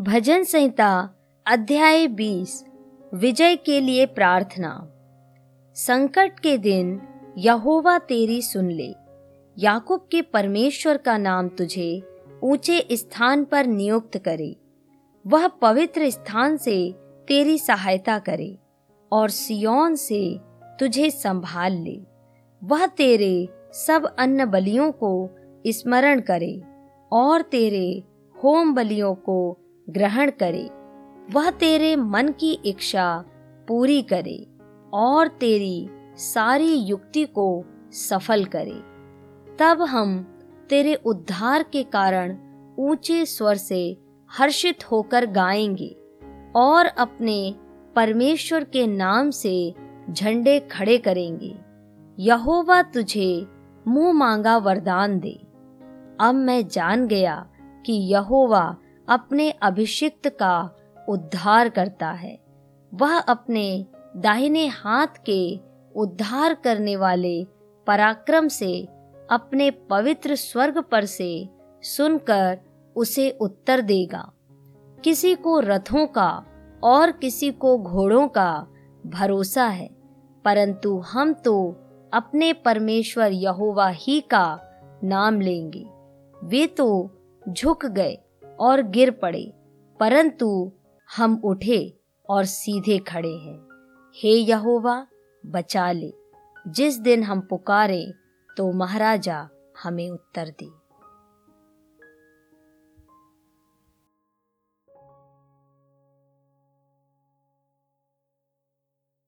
भजन संहिता, अध्याय 20 विजय के लिए प्रार्थना। संकट के दिन यहोवा तेरी सुन ले। याकूब के परमेश्वर का नाम तुझे ऊँचे स्थान पर नियुक्त करे। वह पवित्र स्थान से तेरी सहायता करे और सियोन से तुझे संभाल ले। वह तेरे सब अन्न बलियों को स्मरण करे और तेरे होम बलियों को ग्रहण करे, वह तेरे मन की इच्छा पूरी करे और तेरी सारी युक्ति को सफल करे। तब हम तेरे उद्धार के कारण ऊँचे स्वर से हर्षित होकर गाएँगे और अपने परमेश्वर के नाम से झंडे खड़े करेंगे। यहोवा तुझे मुँह मांगा वरदान दे। अब मैं जान गया कि यहोवा अपने अभिषिक्त का उद्धार करता है। वह अपने दाहिने हाथ के उद्धार करने वाले पराक्रम से अपने पवित्र स्वर्ग पर से सुनकर उसे उत्तर देगा। किसी को रथों का और किसी को घोड़ों का भरोसा है, परंतु हम तो अपने परमेश्वर यहोवा ही का नाम लेंगे। वे तो झुक गए। और गिर पड़े। परंतु हम उठे और सीधे खड़े हैं। हे यहोवा, बचा ले। जिस दिन हम पुकारे तो महाराजा हमें उत्तर दे।